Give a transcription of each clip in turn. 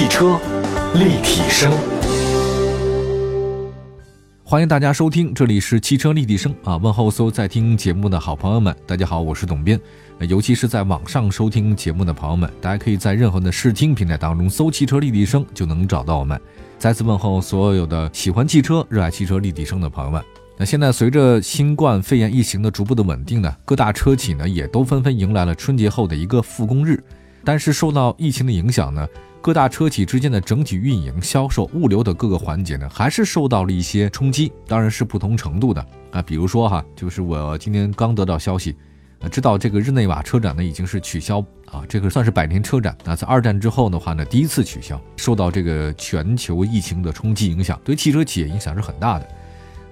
汽车立体声，欢迎大家收听，这里是汽车立体声啊！问候所有在听节目的好朋友们，大家好，我是董斌。尤其是在网上收听节目的朋友们，大家可以在任何的视听平台当中搜“汽车立体声”就能找到我们。再次问候所有的喜欢汽车、热爱汽车立体声的朋友们。那现在随着新冠肺炎疫情的逐步的稳定呢，各大车企呢也都纷纷迎来了春节后的一个复工日。但是受到疫情的影响呢，各大车企之间的整体运营、销售、物流的各个环节呢，还是受到了一些冲击，当然是不同程度的啊。比如说哈，就是我今天刚得到消息，呃，知道这个日内瓦车展呢已经是取消啊，这个算是百年车展啊，在二战之后的话呢，第一次取消，受到这个全球疫情的冲击影响，对汽车企业影响是很大的。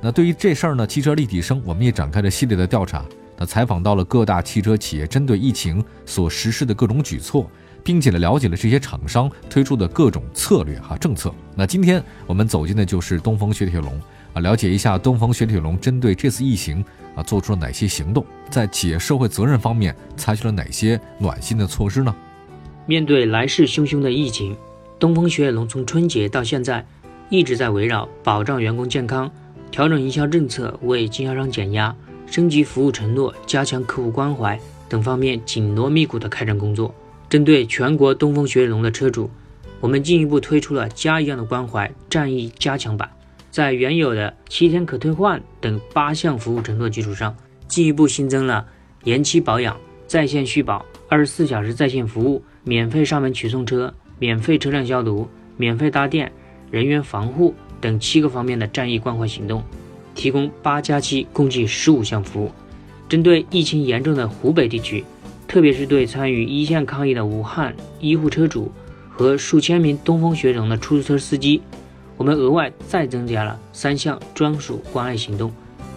那对于这事儿呢，汽车立体声我们也展开了系列的调查，那采访到了各大汽车企业针对疫情所实施的各种举措，并且呢了解了这些厂商推出的各种策略哈政策。那今天我们走进的就是东风雪铁龙啊，了解一下东风雪铁龙针对这次疫情啊做出了哪些行动，在企业社会责任方面采取了哪些暖心的措施呢？面对来势汹汹的疫情，东风雪铁龙从春节到现在一直在围绕保障员工健康。调整营销政策，为经销商减压，升级服务承诺，加强客户关怀等方面紧锣密鼓的开展工作。针对全国东风雪铁龙的车主，我们进一步推出了家一样的关怀战役加强版，在原有的七天可退换等八项服务承诺基础上，进一步新增了延期保养、在线续保、二十四小时在线服务、免费上门取送车、免费车辆消毒、免费搭电、人员防护。等七个方面的战役关怀行动，提供八加七共计十五项服务。针对疫情严重的湖北地区，特别是对参与一线抗疫的武汉医护车主和数千名东风雪铁龙的出租车司机，我们额外再增加了三项专属关爱行动，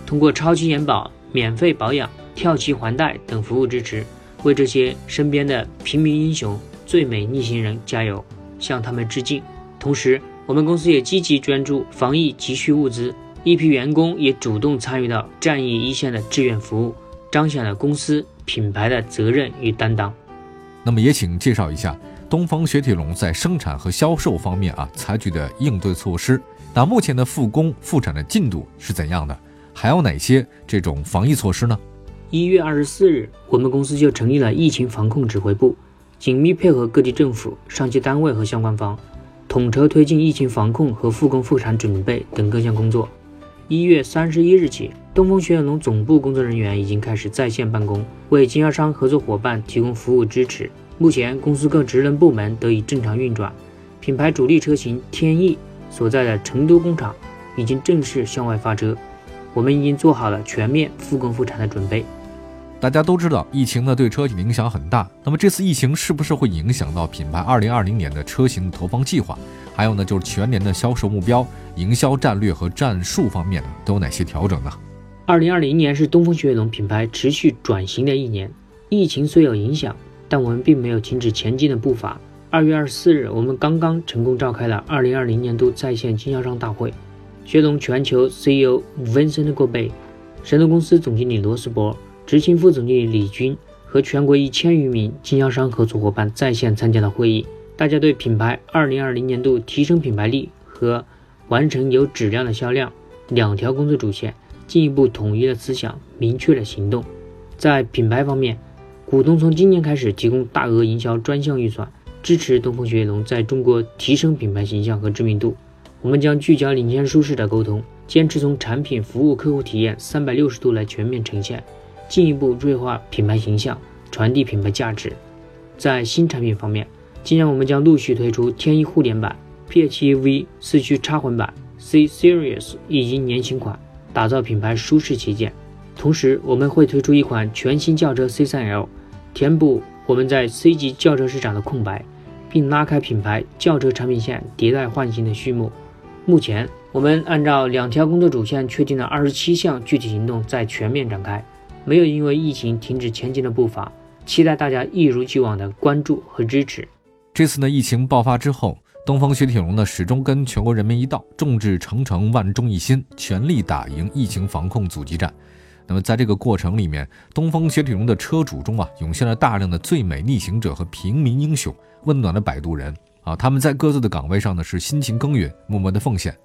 通过超期延保、免费保养、跳期还贷等服务支持，为这些身边的平民英雄、最美逆行人加油，向他们致敬。同时，我们公司也积极捐助防疫急需物资，一批员工也主动参与到战役一线的志愿服务，彰显了公司品牌的责任与担当。那么也请介绍一下东风雪铁龙在生产和销售方面啊采取的应对措施。那目前的复工复产的进度是怎样的？还有哪些这种防疫措施呢？一月二十四日，我们公司就成立了疫情防控指挥部，紧密配合各地政府、上级单位和相关方。统筹推进疫情防控和复工复产准备等各项工作。一月三十一日起，东风雪铁龙总部工作人员已经开始在线办公，为经销商合作伙伴提供服务支持。目前，公司各职能部门得以正常运转。品牌主力车型天翼所在的成都工厂已经正式向外发车，我们已经做好了全面复工复产的准备。大家都知道，疫情呢对车企影响很大。那么这次疫情是不是会影响到品牌二零二零年的车型投放计划？还有呢，就是全年的销售目标、营销战略和战术方面呢，都有哪些调整呢？二零二零年是东风雪铁龙品牌持续转型的一年。疫情虽有影响，但我们并没有停止前进的步伐。二月二十四日，我们刚刚成功召开了二零二零年度在线经销商大会。雪铁龙全球 CEO Vincent g o b e 神龙公司总经理罗斯伯。执行副总经理李军和全国一千余名经销商合作伙伴在线参加了会议，大家对品牌2020年度提升品牌力和完成有质量的销量两条工作主线进一步统一了思想，明确了行动。在品牌方面，股东从今年开始提供大额营销专项预算，支持东风雪铁龙在中国提升品牌形象和知名度。我们将聚焦领先舒适的沟通，坚持从产品、服务、客户体验三百六十度来全面呈现。进一步锐化品牌形象，传递品牌价值。在新产品方面，今年我们将陆续推出天翼互联版、PHEV 四驱插混版、C Series 以及年轻款，打造品牌舒适旗舰。同时，我们会推出一款全新轿车 C3L，填补我们在 C 级轿车市场的空白，并拉开品牌轿车产品线迭代换新的序幕。目前，我们按照两条工作主线确定了二十七项具体行动，在全面展开。没有因为疫情停止前进的步伐，期待大家一如既往的关注和支持。这次呢，疫情爆发之后，东风雪铁龙呢始终跟全国人民一道，众志成城，万众一心，全力打赢疫情防控阻击战。那么在这个过程里面，东风雪铁龙的车主中啊，涌现了大量的最美逆行者和平民英雄，温暖的摆渡人。啊，他们在各自的岗位上呢是辛勤耕耘，默默的奉献。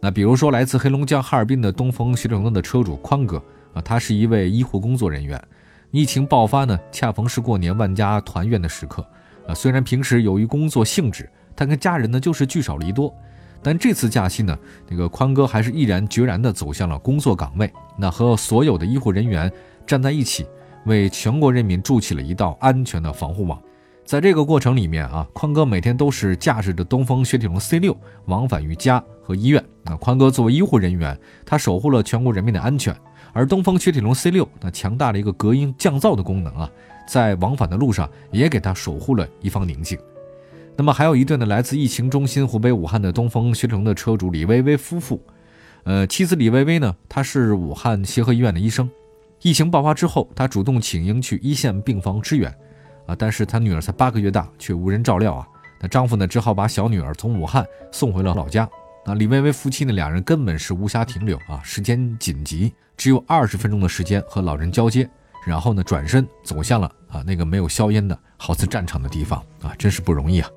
那比如说来自黑龙江哈尔滨的东风雪铁龙的车主宽哥啊，他是一位医护工作人员。疫情爆发呢，恰逢是过年万家团圆的时刻啊。虽然平时由于工作性质，他跟家人呢就是聚少离多，但这次假期呢，那个宽哥还是毅然决然地走向了工作岗位，那和所有的医护人员站在一起，为全国人民筑起了一道安全的防护网。在这个过程里面啊，宽哥每天都是驾驶着东风雪铁龙 C 六往返于家和医院。那宽哥作为医护人员，他守护了全国人民的安全。而东风雪铁龙 C 六那强大的一个隔音降噪的功能啊，在往返的路上也给他守护了一方宁静。那么还有一对呢，来自疫情中心湖北武汉的东风雪铁龙的车主李薇薇夫妇。呃，妻子李薇薇呢，她是武汉协和医院的医生。疫情爆发之后，她主动请缨去一线病房支援。啊！但是她女儿才八个月大，却无人照料啊！那丈夫呢，只好把小女儿从武汉送回了老家。那李薇薇夫妻呢，两人根本是无暇停留啊！时间紧急，只有二十分钟的时间和老人交接，然后呢，转身走向了啊那个没有硝烟的好似战场的地方啊！真是不容易啊！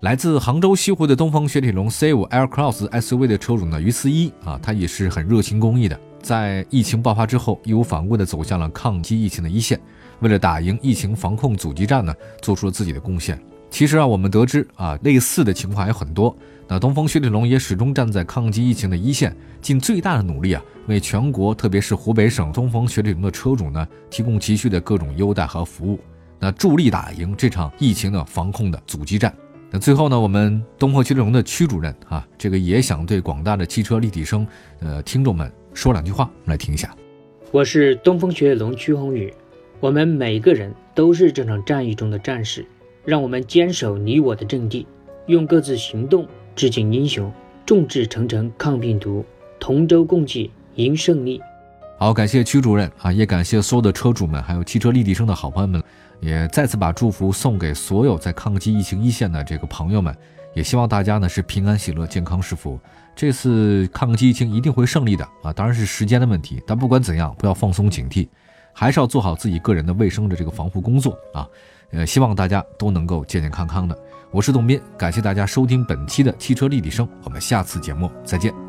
来自杭州西湖的东风雪铁龙 C5 Aircross SUV 的车主呢，于思一啊，他也是很热心公益的，在疫情爆发之后，义无反顾地走向了抗击疫情的一线。为了打赢疫情防控阻击战呢，做出了自己的贡献。其实啊，我们得知啊，类似的情况还有很多。那东风雪铁龙也始终站在抗击疫情的一线，尽最大的努力啊，为全国特别是湖北省东风雪铁龙的车主呢，提供急需的各种优待和服务，那助力打赢这场疫情的防控的阻击战。那最后呢，我们东风雪铁龙的区主任啊，这个也想对广大的汽车立体声呃听众们说两句话，我们来听一下。我是东风雪铁龙曲宏宇。我们每个人都是这场战役中的战士，让我们坚守你我的阵地，用各自行动致敬英雄，众志成城抗病毒，同舟共济赢胜利。好，感谢曲主任啊，也感谢所有的车主们，还有汽车立体声的好朋友们，也再次把祝福送给所有在抗击疫情一线的这个朋友们，也希望大家呢是平安喜乐、健康是福。这次抗击疫情一定会胜利的啊，当然是时间的问题，但不管怎样，不要放松警惕。还是要做好自己个人的卫生的这个防护工作啊，呃，希望大家都能够健健康康的。我是董斌，感谢大家收听本期的汽车立体声，我们下次节目再见。